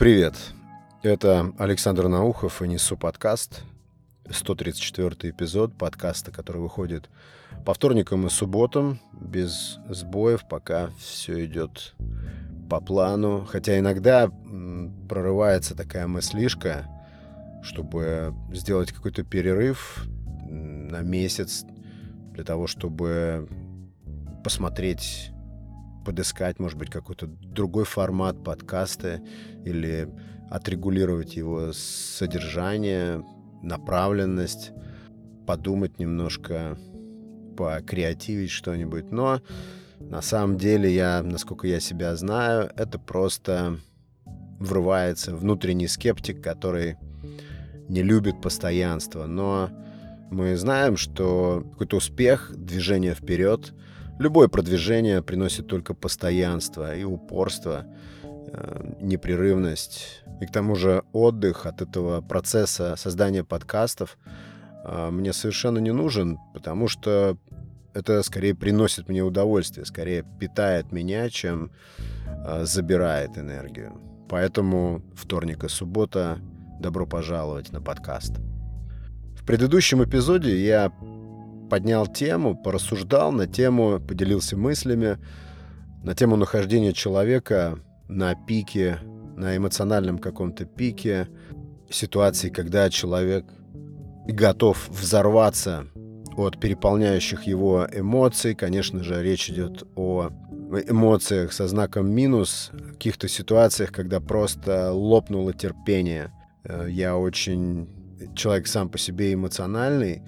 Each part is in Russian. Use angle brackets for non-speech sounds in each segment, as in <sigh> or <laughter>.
Привет. Это Александр Наухов и Несу подкаст. 134 эпизод подкаста, который выходит по вторникам и субботам, без сбоев, пока все идет по плану. Хотя иногда прорывается такая мыслишка, чтобы сделать какой-то перерыв на месяц для того, чтобы посмотреть подыскать, может быть, какой-то другой формат подкаста или отрегулировать его содержание, направленность, подумать немножко, покреативить что-нибудь. Но на самом деле я, насколько я себя знаю, это просто врывается внутренний скептик, который не любит постоянство. Но мы знаем, что какой-то успех, движение вперед — Любое продвижение приносит только постоянство и упорство, э, непрерывность. И к тому же отдых от этого процесса создания подкастов э, мне совершенно не нужен, потому что это скорее приносит мне удовольствие, скорее питает меня, чем э, забирает энергию. Поэтому вторник и суббота добро пожаловать на подкаст. В предыдущем эпизоде я поднял тему, порассуждал на тему, поделился мыслями на тему нахождения человека на пике, на эмоциональном каком-то пике, ситуации, когда человек готов взорваться от переполняющих его эмоций. Конечно же, речь идет о эмоциях со знаком минус, каких-то ситуациях, когда просто лопнуло терпение. Э, я очень человек сам по себе эмоциональный,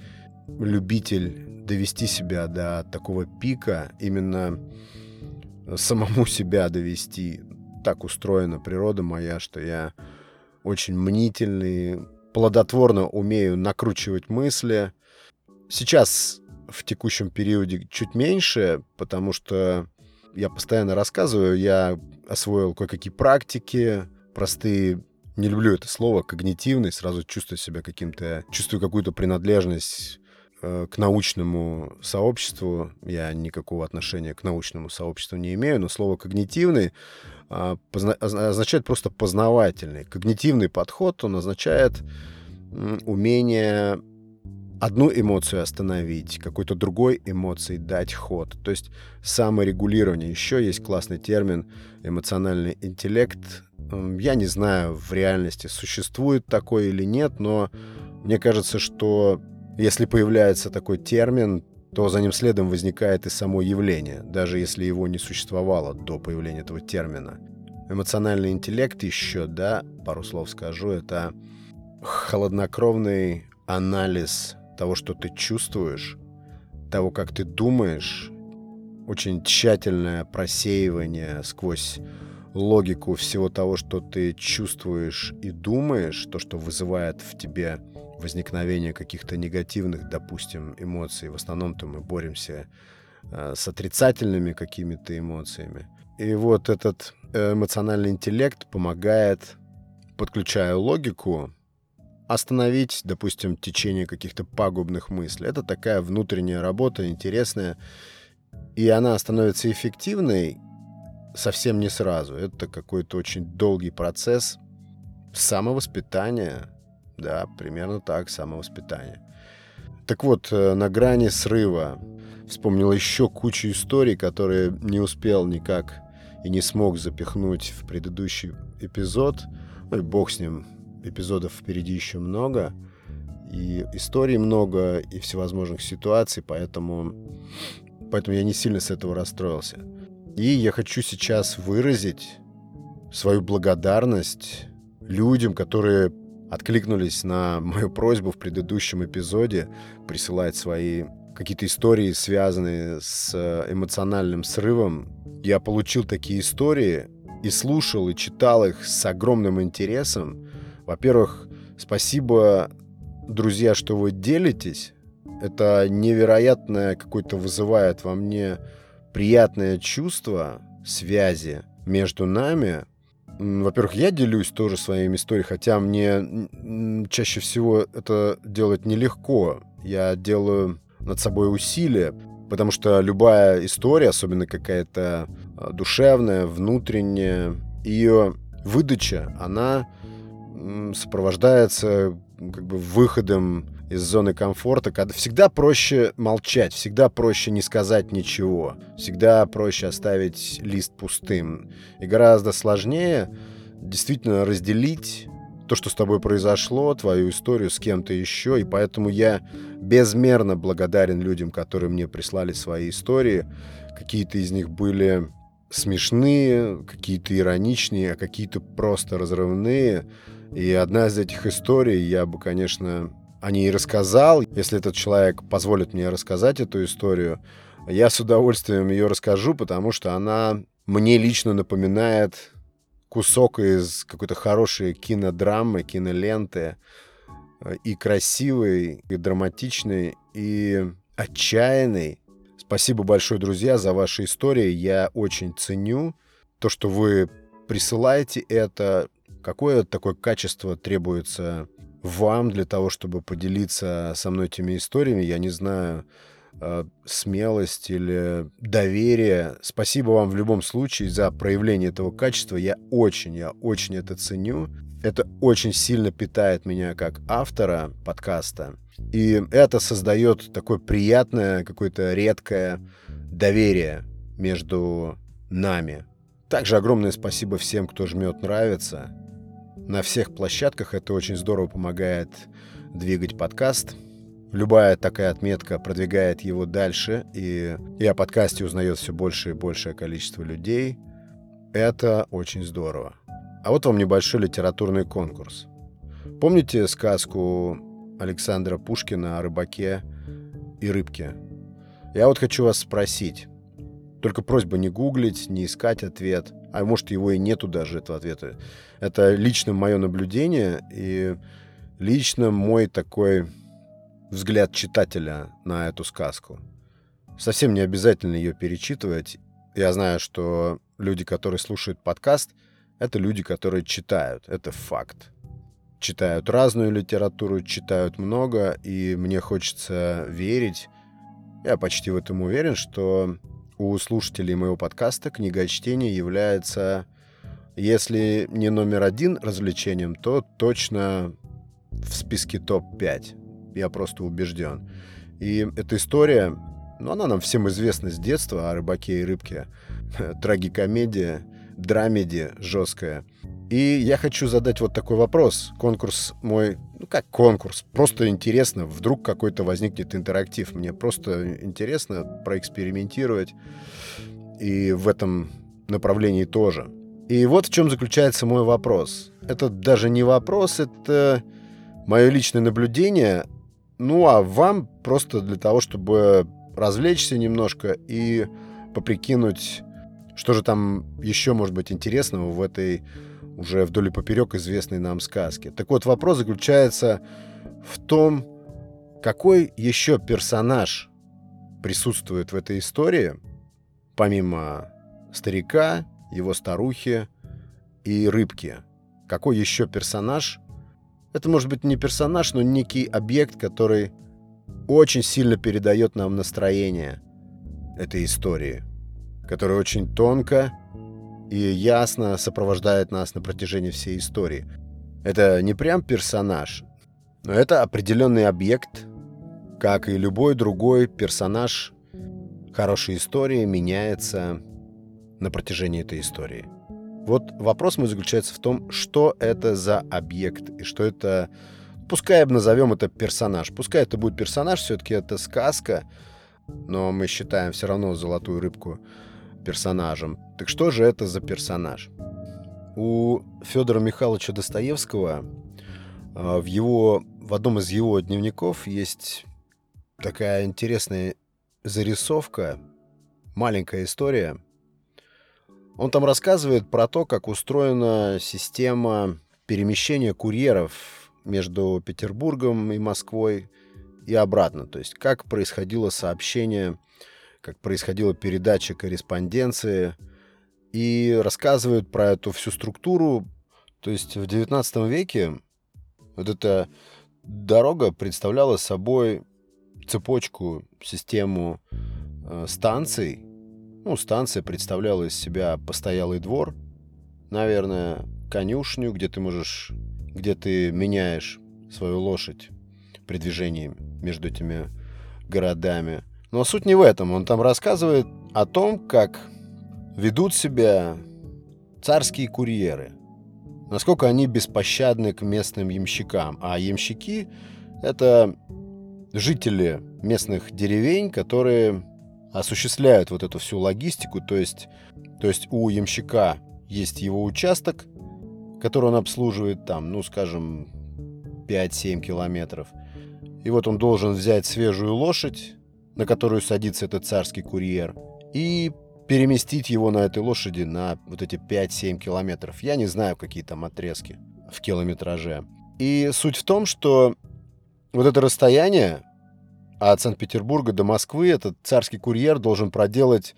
любитель довести себя до такого пика, именно самому себя довести. Так устроена природа моя, что я очень мнительный, плодотворно умею накручивать мысли. Сейчас в текущем периоде чуть меньше, потому что я постоянно рассказываю, я освоил кое-какие практики, простые не люблю это слово, когнитивный, сразу чувствую себя каким-то, чувствую какую-то принадлежность к научному сообществу. Я никакого отношения к научному сообществу не имею, но слово «когнитивный» а, означает просто познавательный. Когнитивный подход, он означает умение одну эмоцию остановить, какой-то другой эмоции дать ход. То есть саморегулирование. Еще есть классный термин эмоциональный интеллект. Я не знаю, в реальности существует такой или нет, но мне кажется, что если появляется такой термин, то за ним следом возникает и само явление, даже если его не существовало до появления этого термина. Эмоциональный интеллект еще, да, пару слов скажу, это холоднокровный анализ того, что ты чувствуешь, того, как ты думаешь, очень тщательное просеивание сквозь логику всего того, что ты чувствуешь и думаешь, то, что вызывает в тебе возникновение каких-то негативных, допустим, эмоций. В основном-то мы боремся э, с отрицательными какими-то эмоциями. И вот этот эмоциональный интеллект помогает, подключая логику, остановить, допустим, течение каких-то пагубных мыслей. Это такая внутренняя работа, интересная. И она становится эффективной совсем не сразу. Это какой-то очень долгий процесс самовоспитания, да, примерно так, самовоспитание. Так вот, э, на грани срыва вспомнил еще кучу историй, которые не успел никак и не смог запихнуть в предыдущий эпизод. Ну и бог с ним, эпизодов впереди еще много. И историй много, и всевозможных ситуаций, поэтому, поэтому я не сильно с этого расстроился. И я хочу сейчас выразить свою благодарность людям, которые откликнулись на мою просьбу в предыдущем эпизоде присылать свои какие-то истории, связанные с эмоциональным срывом. Я получил такие истории и слушал, и читал их с огромным интересом. Во-первых, спасибо, друзья, что вы делитесь. Это невероятное какое-то вызывает во мне приятное чувство связи между нами, во-первых, я делюсь тоже своими историями, хотя мне чаще всего это делать нелегко. Я делаю над собой усилия, потому что любая история, особенно какая-то а, душевная, внутренняя, ее выдача, она сопровождается как бы выходом из зоны комфорта, когда всегда проще молчать, всегда проще не сказать ничего, всегда проще оставить лист пустым. И гораздо сложнее действительно разделить то, что с тобой произошло, твою историю с кем-то еще, и поэтому я безмерно благодарен людям, которые мне прислали свои истории. Какие-то из них были смешные, какие-то ироничные, а какие-то просто разрывные. И одна из этих историй, я бы, конечно, о ней рассказал. Если этот человек позволит мне рассказать эту историю, я с удовольствием ее расскажу, потому что она мне лично напоминает кусок из какой-то хорошей кинодрамы, киноленты, э, и красивый, и драматичный, и отчаянный. Спасибо большое, друзья, за ваши истории. Я очень ценю то, что вы присылаете это. Какое такое качество требуется вам для того, чтобы поделиться со мной этими историями? Я не знаю, э, смелость или доверие. Спасибо вам в любом случае за проявление этого качества. Я очень, я очень это ценю. Это очень сильно питает меня как автора подкаста. И это создает такое приятное, какое-то редкое доверие между нами. Также огромное спасибо всем, кто жмет «Нравится». На всех площадках это очень здорово помогает двигать подкаст – Любая такая отметка продвигает его дальше, и, и о подкасте узнает все больше и большее количество людей. Это очень здорово. А вот вам небольшой литературный конкурс. Помните сказку Александра Пушкина о рыбаке и рыбке? Я вот хочу вас спросить. Только просьба не гуглить, не искать ответ. А может, его и нету даже, этого ответа. Это лично мое наблюдение и лично мой такой взгляд читателя на эту сказку. Совсем не обязательно ее перечитывать. Я знаю, что люди, которые слушают подкаст, это люди, которые читают. Это факт. Читают разную литературу, читают много, и мне хочется верить, я почти в этом уверен, что у слушателей моего подкаста книгочтение является, если не номер один развлечением, то точно в списке топ-5 я просто убежден. И эта история, ну, она нам всем известна с детства о рыбаке и рыбке. <laughs> Трагикомедия, драмеди жесткая. И я хочу задать вот такой вопрос. Конкурс мой, ну как конкурс, просто интересно, вдруг какой-то возникнет интерактив. Мне просто интересно проэкспериментировать и в этом направлении тоже. И вот в чем заключается мой вопрос. Это даже не вопрос, это мое личное наблюдение ну, а вам просто для того, чтобы развлечься немножко и поприкинуть, что же там еще может быть интересного в этой уже вдоль и поперек известной нам сказке. Так вот, вопрос заключается в том, какой еще персонаж присутствует в этой истории, помимо старика, его старухи и рыбки. Какой еще персонаж это может быть не персонаж, но некий объект, который очень сильно передает нам настроение этой истории, который очень тонко и ясно сопровождает нас на протяжении всей истории. Это не прям персонаж, но это определенный объект, как и любой другой персонаж хорошей истории меняется на протяжении этой истории. Вот вопрос мой заключается в том, что это за объект и что это... Пускай назовем это персонаж. Пускай это будет персонаж, все-таки это сказка, но мы считаем все равно золотую рыбку персонажем. Так что же это за персонаж? У Федора Михайловича Достоевского а, в, его, в одном из его дневников есть такая интересная зарисовка, маленькая история – он там рассказывает про то, как устроена система перемещения курьеров между Петербургом и Москвой и обратно. То есть как происходило сообщение, как происходила передача корреспонденции. И рассказывают про эту всю структуру. То есть в 19 веке вот эта дорога представляла собой цепочку, систему э, станций, ну, станция представляла из себя постоялый двор, наверное, конюшню, где ты можешь, где ты меняешь свою лошадь при движении между этими городами. Но суть не в этом. Он там рассказывает о том, как ведут себя царские курьеры. Насколько они беспощадны к местным ямщикам. А ямщики — это жители местных деревень, которые осуществляют вот эту всю логистику. То есть, то есть у ямщика есть его участок, который он обслуживает там, ну, скажем, 5-7 километров. И вот он должен взять свежую лошадь, на которую садится этот царский курьер, и переместить его на этой лошади на вот эти 5-7 километров. Я не знаю, какие там отрезки в километраже. И суть в том, что вот это расстояние от Санкт-Петербурга до Москвы этот царский курьер должен проделать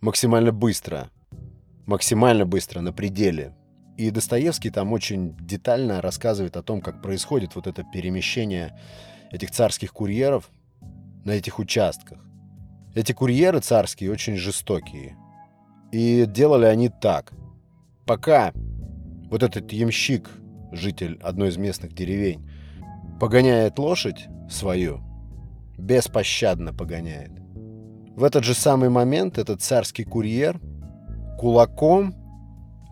максимально быстро. Максимально быстро, на пределе. И Достоевский там очень детально рассказывает о том, как происходит вот это перемещение этих царских курьеров на этих участках. Эти курьеры царские очень жестокие. И делали они так. Пока вот этот ямщик, житель одной из местных деревень, погоняет лошадь свою, беспощадно погоняет. В этот же самый момент этот царский курьер кулаком,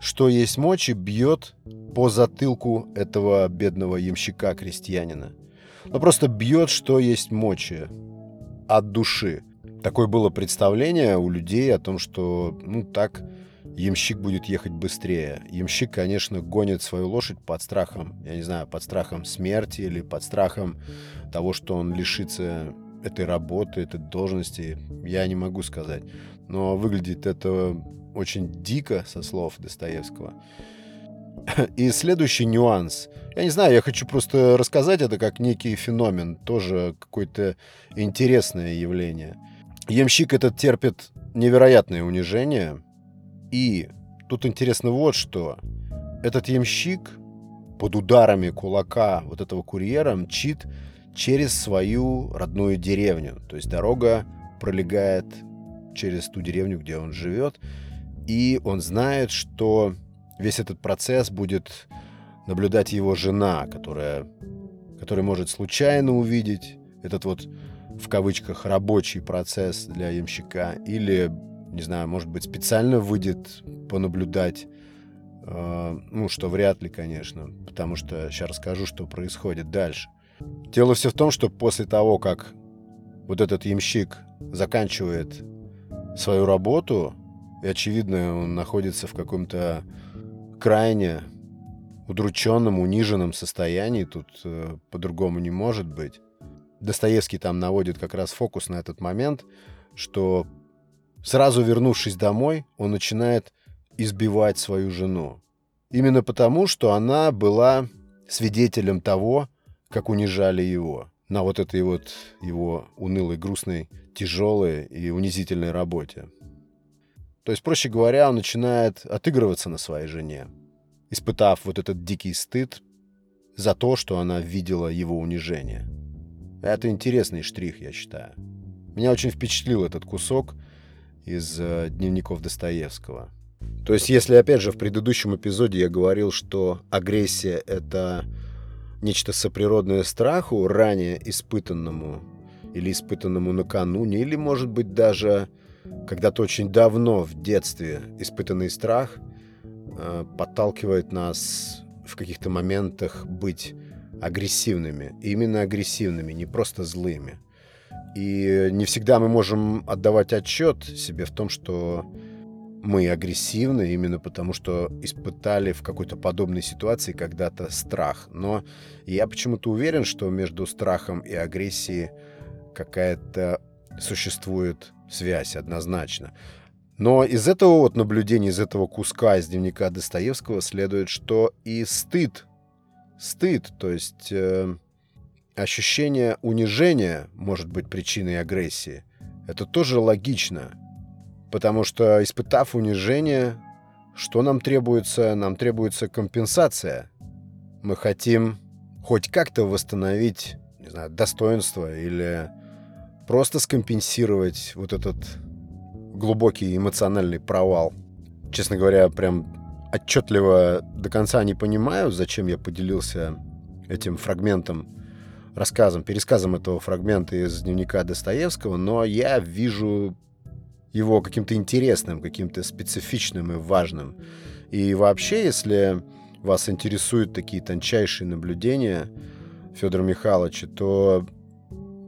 что есть мочи, бьет по затылку этого бедного ямщика-крестьянина. Но просто бьет, что есть мочи от души. Такое было представление у людей о том, что, ну, так ямщик будет ехать быстрее. Ямщик, конечно, гонит свою лошадь под страхом, я не знаю, под страхом смерти или под страхом того, что он лишится этой работы, этой должности. Я не могу сказать. Но выглядит это очень дико, со слов Достоевского. <laughs> И следующий нюанс. Я не знаю, я хочу просто рассказать это как некий феномен, тоже какое-то интересное явление – Ямщик этот терпит невероятное унижение. И тут интересно вот что. Этот ямщик под ударами кулака вот этого курьера мчит через свою родную деревню. То есть дорога пролегает через ту деревню, где он живет. И он знает, что весь этот процесс будет наблюдать его жена, которая, которая может случайно увидеть этот вот в кавычках рабочий процесс для ямщика или, не знаю, может быть, специально выйдет понаблюдать, э, ну, что вряд ли, конечно, потому что сейчас расскажу, что происходит дальше. Дело все в том, что после того, как вот этот ямщик заканчивает свою работу, и, очевидно, он находится в каком-то крайне удрученном, униженном состоянии, тут э, по-другому не может быть, Достоевский там наводит как раз фокус на этот момент, что сразу вернувшись домой, он начинает избивать свою жену. Именно потому, что она была свидетелем того, как унижали его на вот этой вот его унылой, грустной, тяжелой и унизительной работе. То есть, проще говоря, он начинает отыгрываться на своей жене, испытав вот этот дикий стыд за то, что она видела его унижение – это интересный штрих, я считаю. Меня очень впечатлил этот кусок из э, дневников Достоевского. То есть, если, опять же, в предыдущем эпизоде я говорил, что агрессия — это нечто соприродное страху, ранее испытанному или испытанному накануне, или, может быть, даже когда-то очень давно в детстве испытанный страх э, подталкивает нас в каких-то моментах быть агрессивными. Именно агрессивными, не просто злыми. И не всегда мы можем отдавать отчет себе в том, что мы агрессивны именно потому, что испытали в какой-то подобной ситуации когда-то страх. Но я почему-то уверен, что между страхом и агрессией какая-то существует связь однозначно. Но из этого вот наблюдения, из этого куска из дневника Достоевского следует, что и стыд стыд, то есть э, ощущение унижения может быть причиной агрессии. Это тоже логично, потому что испытав унижение, что нам требуется? Нам требуется компенсация. Мы хотим хоть как-то восстановить, не знаю, достоинство или просто скомпенсировать вот этот глубокий эмоциональный провал. Честно говоря, прям отчетливо до конца не понимаю, зачем я поделился этим фрагментом, рассказом, пересказом этого фрагмента из дневника Достоевского, но я вижу его каким-то интересным, каким-то специфичным и важным. И вообще, если вас интересуют такие тончайшие наблюдения Федора Михайловича, то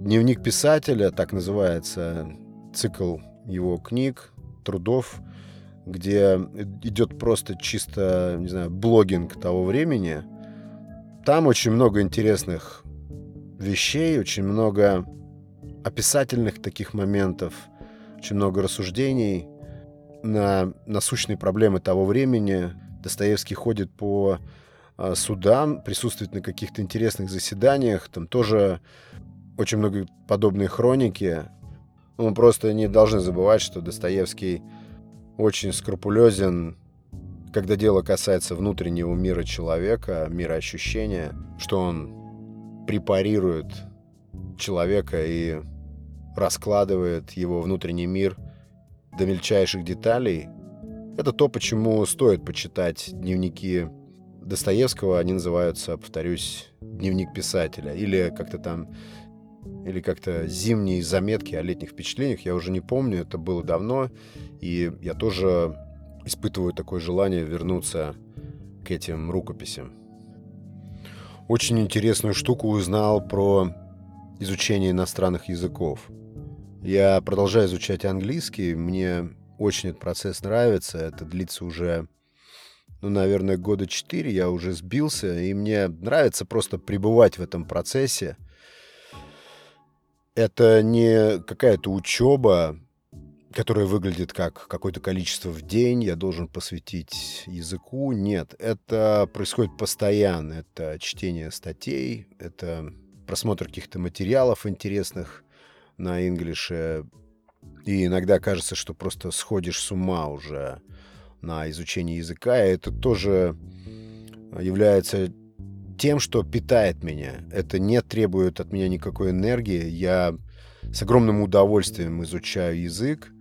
дневник писателя, так называется цикл его книг, трудов, где идет просто чисто, не знаю, блогинг того времени. Там очень много интересных вещей, очень много описательных таких моментов, очень много рассуждений на насущные проблемы того времени. Достоевский ходит по а, судам, присутствует на каких-то интересных заседаниях. Там тоже очень много подобной хроники. Мы просто не должны забывать, что Достоевский очень скрупулезен, когда дело касается внутреннего мира человека, мира ощущения, что он препарирует человека и раскладывает его внутренний мир до мельчайших деталей. Это то, почему стоит почитать дневники Достоевского. Они называются, повторюсь, «Дневник писателя» или как-то там или как-то зимние заметки о летних впечатлениях, я уже не помню, это было давно, и я тоже испытываю такое желание вернуться к этим рукописям. Очень интересную штуку узнал про изучение иностранных языков. Я продолжаю изучать английский, мне очень этот процесс нравится, это длится уже, ну, наверное, года четыре, я уже сбился, и мне нравится просто пребывать в этом процессе, это не какая-то учеба, которая выглядит как какое-то количество в день, я должен посвятить языку. Нет, это происходит постоянно. Это чтение статей, это просмотр каких-то материалов интересных на инглише. И иногда кажется, что просто сходишь с ума уже на изучение языка. И это тоже является тем, что питает меня. Это не требует от меня никакой энергии. Я с огромным удовольствием изучаю язык,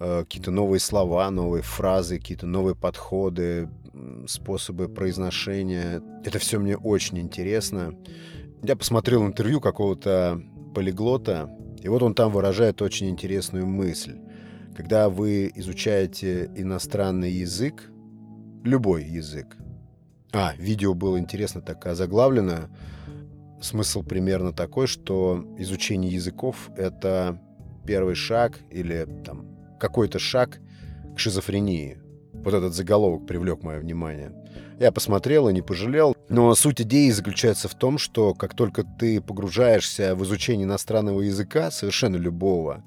э, какие-то новые слова, новые фразы, какие-то новые подходы, способы произношения. Это все мне очень интересно. Я посмотрел интервью какого-то полиглота, и вот он там выражает очень интересную мысль. Когда вы изучаете иностранный язык, любой язык, а, видео было интересно так озаглавлено. Смысл примерно такой, что изучение языков — это первый шаг или там какой-то шаг к шизофрении. Вот этот заголовок привлек мое внимание. Я посмотрел и не пожалел. Но суть идеи заключается в том, что как только ты погружаешься в изучение иностранного языка, совершенно любого,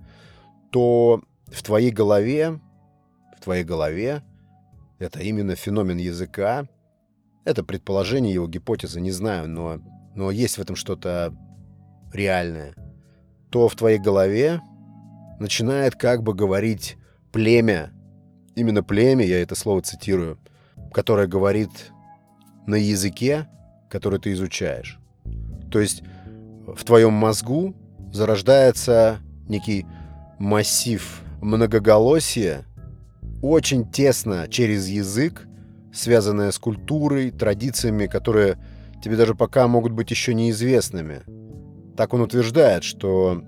то в твоей голове, в твоей голове, это именно феномен языка, это предположение, его гипотеза, не знаю, но, но есть в этом что-то реальное. То в твоей голове начинает как бы говорить племя, именно племя, я это слово цитирую, которое говорит на языке, который ты изучаешь. То есть в твоем мозгу зарождается некий массив многоголосия, очень тесно через язык связанная с культурой, традициями, которые тебе даже пока могут быть еще неизвестными. Так он утверждает, что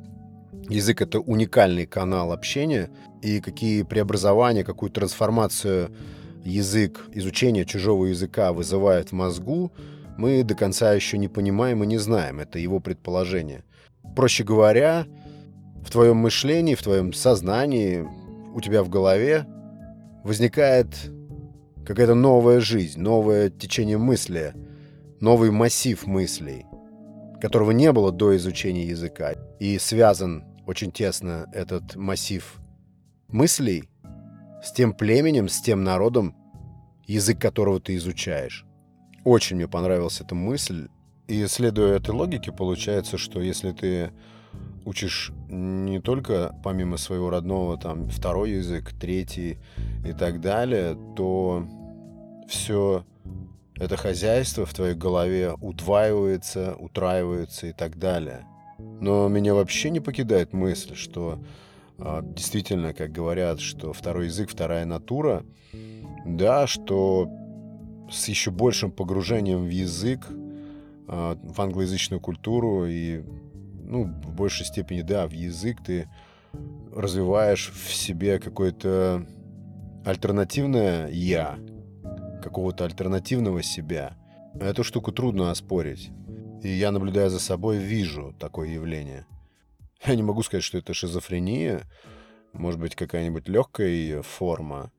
язык — это уникальный канал общения, и какие преобразования, какую трансформацию язык, изучение чужого языка вызывает в мозгу, мы до конца еще не понимаем и не знаем. Это его предположение. Проще говоря, в твоем мышлении, в твоем сознании, у тебя в голове возникает какая-то новая жизнь, новое течение мысли, новый массив мыслей, которого не было до изучения языка. И связан очень тесно этот массив мыслей с тем племенем, с тем народом, язык которого ты изучаешь. Очень мне понравилась эта мысль. И следуя этой логике, получается, что если ты учишь не только помимо своего родного там второй язык, третий и так далее, то все это хозяйство в твоей голове удваивается, утраивается и так далее. Но меня вообще не покидает мысль, что э, действительно, как говорят, что второй язык, вторая натура, Да, что с еще большим погружением в язык, а, в англоязычную культуру и, ну, в большей степени, да, в язык ты развиваешь в себе какое-то альтернативное «я», какого-то альтернативного себя. Эту штуку трудно оспорить. И я, наблюдая за собой, вижу такое явление. Я не могу сказать, что это шизофрения, может быть, какая-нибудь легкая форма,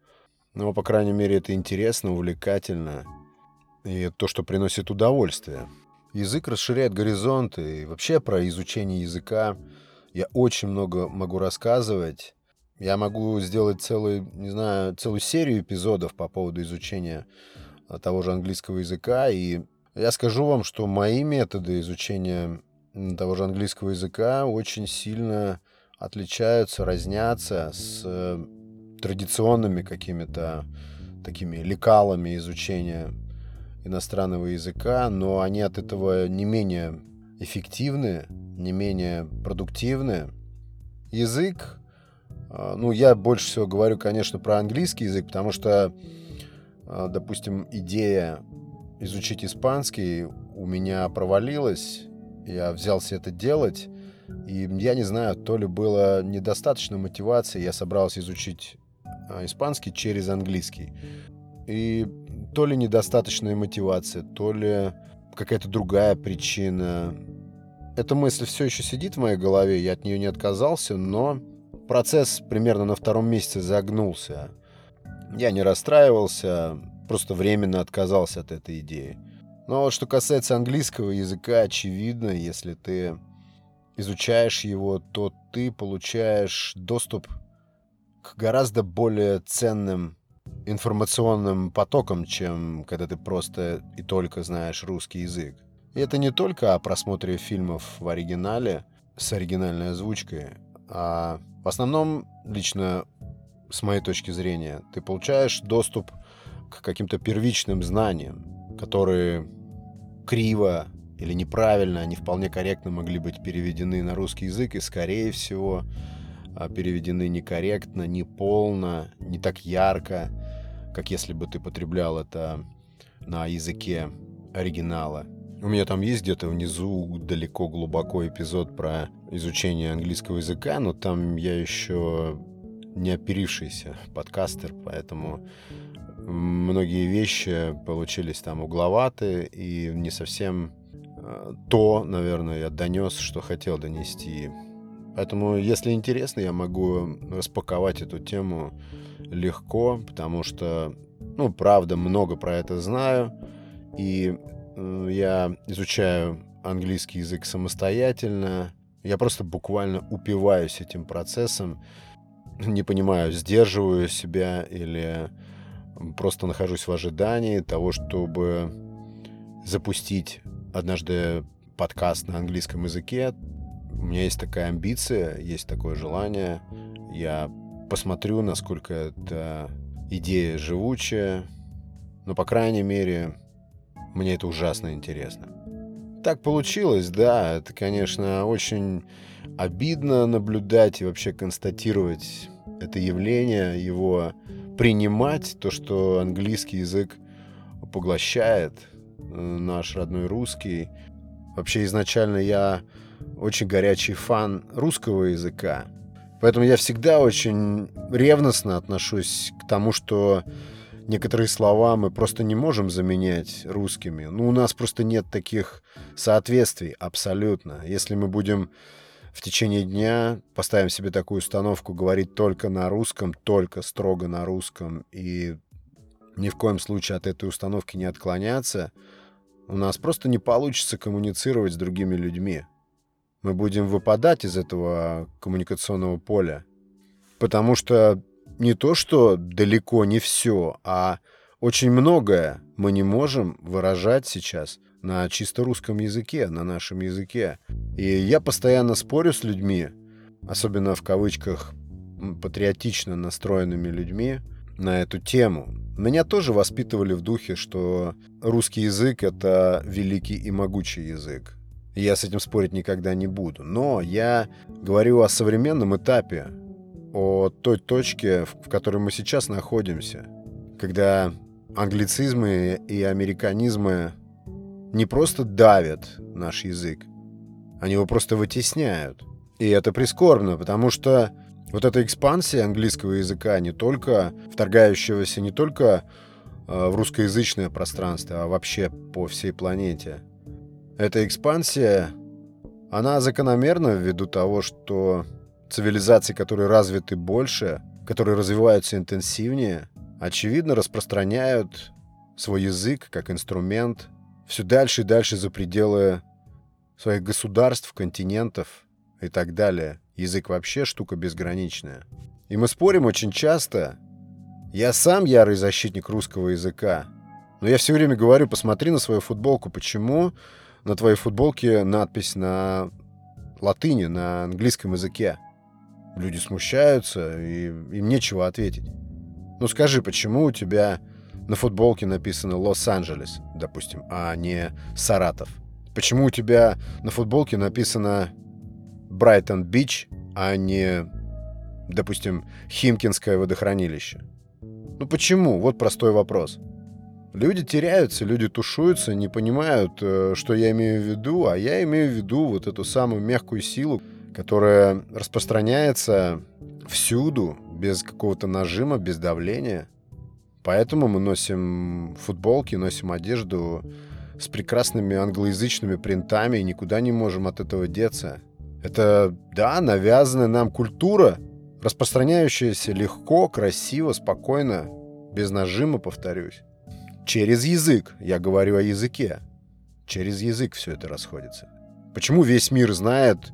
но, по крайней мере, это интересно, увлекательно, и то, что приносит удовольствие. Язык расширяет горизонты, и вообще про изучение языка я очень много могу рассказывать. Я могу сделать целую, не знаю, целую серию эпизодов по поводу изучения того же английского языка, и я скажу вам, что мои методы изучения того же английского языка очень сильно отличаются, разнятся с э, традиционными какими-то такими лекалами изучения иностранного языка, но они от этого не менее эффективны, не менее продуктивны. Язык, ну, я больше всего говорю, конечно, про английский язык, потому что, э, допустим, идея изучить испанский у меня провалилась. Я взялся это делать. И я не знаю, то ли было недостаточно мотивации, я собрался изучить а, испанский через английский. И то ли недостаточная мотивация, то ли какая-то другая причина. Эта мысль все еще сидит в моей голове, я от нее не отказался, но процесс примерно на втором месяце загнулся. Я не расстраивался, просто временно отказался от этой идеи. Но что касается английского языка, очевидно, если ты изучаешь его, то ты получаешь доступ к гораздо более ценным информационным потокам, чем когда ты просто и только знаешь русский язык. И это не только о просмотре фильмов в оригинале с оригинальной озвучкой, а в основном, лично с моей точки зрения, ты получаешь доступ к каким-то первичным знаниям, которые криво или неправильно, они вполне корректно могли быть переведены на русский язык и, скорее всего, а, переведены некорректно, неполно, не так ярко, как если бы ты потреблял это на языке оригинала. У меня там есть где-то внизу далеко глубоко эпизод про изучение английского языка, но там я еще не оперившийся подкастер, поэтому многие вещи получились там угловатые и не совсем э, то, наверное, я донес, что хотел донести. Поэтому, если интересно, я могу распаковать эту тему легко, потому что, ну, правда, много про это знаю. И э, я изучаю английский язык самостоятельно. Я просто буквально упиваюсь этим процессом. Не понимаю, сдерживаю себя или просто нахожусь в ожидании того, чтобы запустить однажды подкаст на английском языке. У меня есть такая амбиция, есть такое желание. Я посмотрю, насколько эта идея живучая. Но, по крайней мере, мне это ужасно интересно. Так получилось, да. Это, конечно, очень обидно наблюдать и вообще констатировать это явление, его принимать то, что английский язык поглощает э, наш родной русский. Вообще изначально я очень горячий фан русского языка. Поэтому я всегда очень ревностно отношусь к тому, что некоторые слова мы просто не можем заменять русскими. Ну, у нас просто нет таких соответствий абсолютно. Если мы будем в течение дня поставим себе такую установку говорить только на русском, только строго на русском и ни в коем случае от этой установки не отклоняться, у нас просто не получится коммуницировать с другими людьми. Мы будем выпадать из этого коммуникационного поля, потому что не то, что далеко не все, а очень многое мы не можем выражать сейчас на чисто русском языке, на нашем языке. И я постоянно спорю с людьми, особенно в кавычках патриотично настроенными людьми, на эту тему. Меня тоже воспитывали в духе, что русский язык — это великий и могучий язык. я с этим спорить никогда не буду. Но я говорю о современном этапе, о той точке, в которой мы сейчас находимся. когда англицизмы и американизмы не просто давят наш язык, они его просто вытесняют. И это прискорбно, потому что вот эта экспансия английского языка, не только вторгающегося не только э, в русскоязычное пространство, а вообще по всей планете, эта экспансия, она закономерна ввиду того, что цивилизации, которые развиты больше, которые развиваются интенсивнее, очевидно распространяют свой язык как инструмент все дальше и дальше за пределы своих государств, континентов и так далее. Язык вообще штука безграничная. И мы спорим очень часто. Я сам ярый защитник русского языка. Но я все время говорю, посмотри на свою футболку. Почему на твоей футболке надпись на латыни, на английском языке? Люди смущаются, и им нечего ответить. Ну скажи, почему у тебя на футболке написано Лос-Анджелес, допустим, а не Саратов? Почему у тебя на футболке написано Брайтон-Бич, а не, допустим, Химкинское водохранилище? Ну почему? Вот простой вопрос. Люди теряются, люди тушуются, не понимают, э, что я имею в виду, а я имею в виду вот эту самую мягкую силу, которая распространяется всюду, без какого-то нажима, без давления. Поэтому мы носим футболки, носим одежду с прекрасными англоязычными принтами и никуда не можем от этого деться. Это, да, навязанная нам культура, распространяющаяся легко, красиво, спокойно, без нажима, повторюсь. Через язык, я говорю о языке. Через язык все это расходится. Почему весь мир знает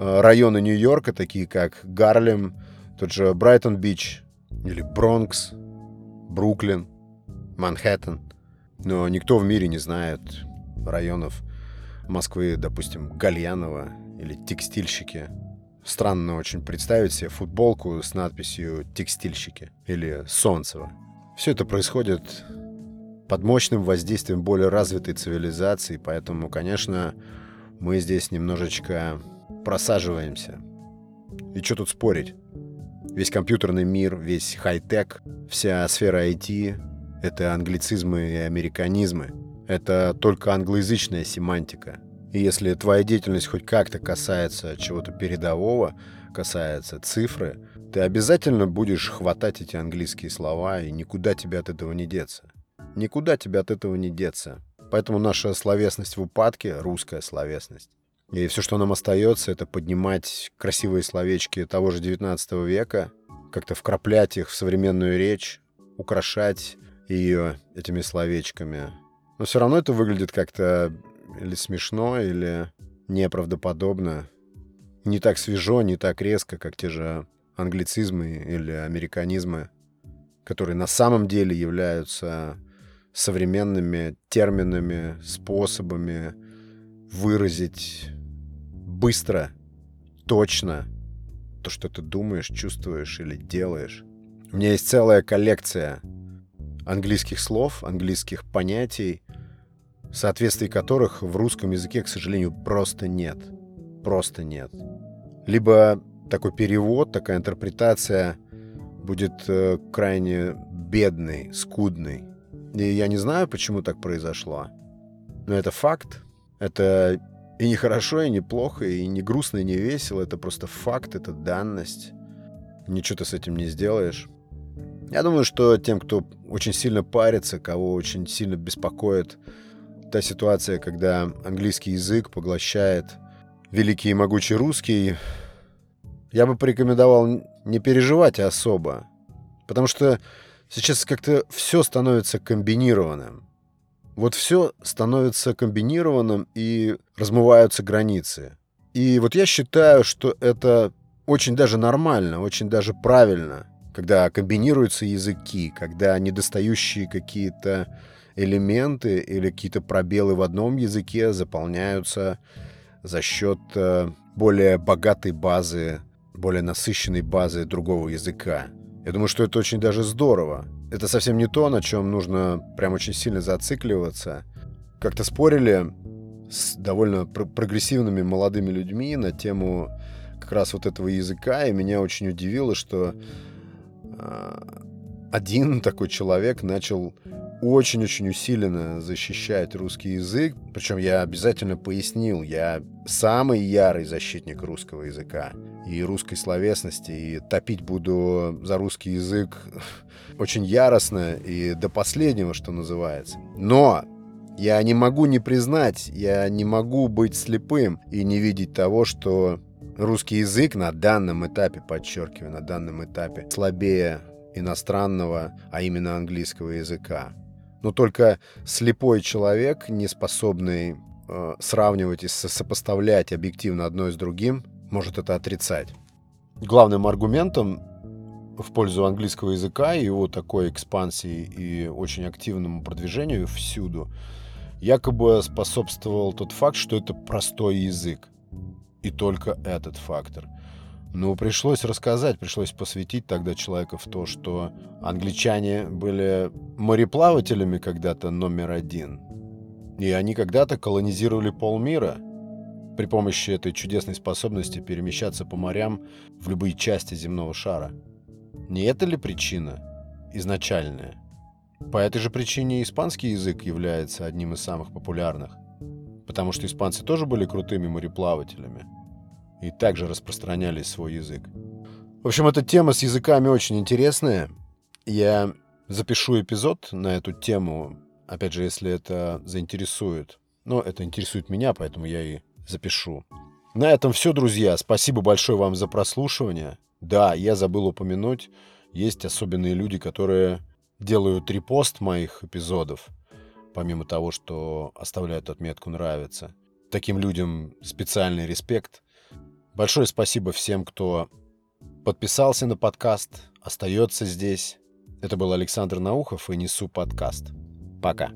районы Нью-Йорка, такие как Гарлем, тот же Брайтон-Бич или Бронкс, Бруклин, Манхэттен. Но никто в мире не знает районов Москвы, допустим, Гальянова или текстильщики. Странно очень представить себе футболку с надписью «Текстильщики» или «Солнцево». Все это происходит под мощным воздействием более развитой цивилизации, поэтому, конечно, мы здесь немножечко просаживаемся. И что тут спорить? Весь компьютерный мир, весь хай-тек, вся сфера IT — это англицизмы и американизмы. Это только англоязычная семантика — и если твоя деятельность хоть как-то касается чего-то передового, касается цифры, ты обязательно будешь хватать эти английские слова, и никуда тебе от этого не деться. Никуда тебе от этого не деться. Поэтому наша словесность в упадке — русская словесность. И все, что нам остается, это поднимать красивые словечки того же 19 века, как-то вкраплять их в современную речь, украшать ее этими словечками. Но все равно это выглядит как-то или смешно, или неправдоподобно. Не так свежо, не так резко, как те же англицизмы или американизмы, которые на самом деле являются современными терминами, способами выразить быстро, точно то, что ты думаешь, чувствуешь или делаешь. У меня есть целая коллекция английских слов, английских понятий, соответствий которых в русском языке, к сожалению, просто нет. Просто нет. Либо такой перевод, такая интерпретация будет э, крайне бедной, скудной. И я не знаю, почему так произошло. Но это факт. Это и не хорошо, и не плохо, и не грустно, и не весело. Это просто факт, это данность. Ничего ты с этим не сделаешь. Я думаю, что тем, кто очень сильно парится, кого очень сильно беспокоит та ситуация, когда английский язык поглощает великий и могучий русский, я бы порекомендовал не переживать особо. Потому что сейчас как-то все становится комбинированным. Вот все становится комбинированным и размываются границы. И вот я считаю, что это очень даже нормально, очень даже правильно, когда комбинируются языки, когда недостающие какие-то элементы или какие-то пробелы в одном языке заполняются за счет э, более богатой базы, более насыщенной базы другого языка. Я думаю, что это очень даже здорово. Это совсем не то, на чем нужно прям очень сильно зацикливаться. Как-то спорили с довольно пр прогрессивными молодыми людьми на тему как раз вот этого языка, и меня очень удивило, что э, один такой человек начал очень-очень усиленно защищать русский язык. Причем я обязательно пояснил, я самый ярый защитник русского языка и русской словесности, и топить буду за русский язык <laughs> очень яростно и до последнего, что называется. Но я не могу не признать, я не могу быть слепым и не видеть того, что русский язык на данном этапе, подчеркиваю, на данном этапе слабее иностранного, а именно английского языка. Но только слепой человек, не способный э, сравнивать и сопоставлять объективно одно с другим, может это отрицать. Главным аргументом в пользу английского языка и его такой экспансии и очень активному продвижению всюду якобы способствовал тот факт, что это простой язык. И только этот фактор – ну, пришлось рассказать, пришлось посвятить тогда человека в то, что англичане были мореплавателями когда-то номер один. И они когда-то колонизировали полмира при помощи этой чудесной способности перемещаться по морям в любые части земного шара. Не это ли причина изначальная? По этой же причине испанский язык является одним из самых популярных. Потому что испанцы тоже были крутыми мореплавателями – и также распространяли свой язык. В общем, эта тема с языками очень интересная. Я запишу эпизод на эту тему, опять же, если это заинтересует. Но это интересует меня, поэтому я и запишу. На этом все, друзья. Спасибо большое вам за прослушивание. Да, я забыл упомянуть, есть особенные люди, которые делают репост моих эпизодов, помимо того, что оставляют отметку «нравится». Таким людям специальный респект – Большое спасибо всем, кто подписался на подкаст, остается здесь. Это был Александр Наухов и Несу подкаст. Пока.